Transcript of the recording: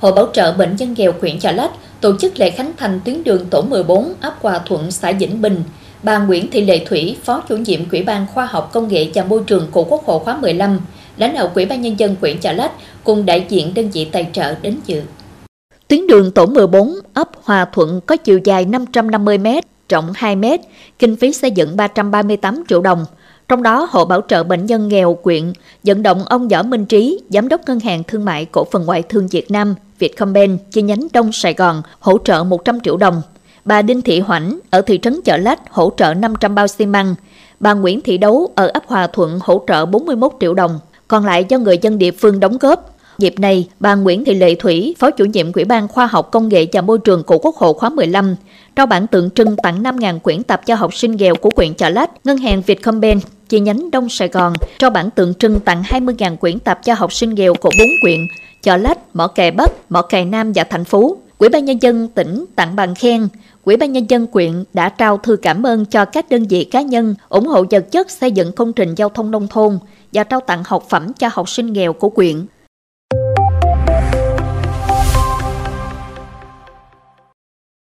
Hội Bảo trợ Bệnh nhân nghèo huyện Chợ Lách tổ chức lễ khánh thành tuyến đường tổ 14 ấp Hòa Thuận, xã Vĩnh Bình. Bà Nguyễn Thị Lệ Thủy, Phó chủ nhiệm Ủy ban Khoa học Công nghệ và Môi trường của Quốc hội khóa 15, lãnh đạo Ủy ban Nhân dân huyện Chợ Lách cùng đại diện đơn vị tài trợ đến dự. Tuyến đường tổ 14 ấp Hòa Thuận có chiều dài 550 m, rộng 2 m, kinh phí xây dựng 338 triệu đồng. Trong đó, hộ Bảo trợ Bệnh nhân nghèo quyện dẫn động ông Võ Minh Trí, Giám đốc Ngân hàng Thương mại Cổ phần Ngoại thương Việt Nam, Vietcombank, chi nhánh Đông Sài Gòn, hỗ trợ 100 triệu đồng. Bà Đinh Thị Hoảnh ở thị trấn Chợ Lách hỗ trợ 500 bao xi măng. Bà Nguyễn Thị Đấu ở ấp Hòa Thuận hỗ trợ 41 triệu đồng. Còn lại do người dân địa phương đóng góp. Dịp này, bà Nguyễn Thị Lệ Thủy, Phó chủ nhiệm Ủy ban Khoa học Công nghệ và Môi trường của Quốc hội khóa 15, trao bản tượng trưng tặng 5.000 quyển tập cho học sinh nghèo của huyện Chợ Lách, Ngân hàng Vietcombank, chi nhánh Đông Sài Gòn, trao bản tượng trưng tặng 20.000 quyển tập cho học sinh nghèo của bốn quyện, Chợ Lách, Mỏ Cày Bắc, Mỏ Cày Nam và thành phố. Quỹ ban nhân dân tỉnh tặng bằng khen, Quỹ ban nhân dân quyện đã trao thư cảm ơn cho các đơn vị cá nhân ủng hộ vật chất xây dựng công trình giao thông nông thôn và trao tặng học phẩm cho học sinh nghèo của quyện.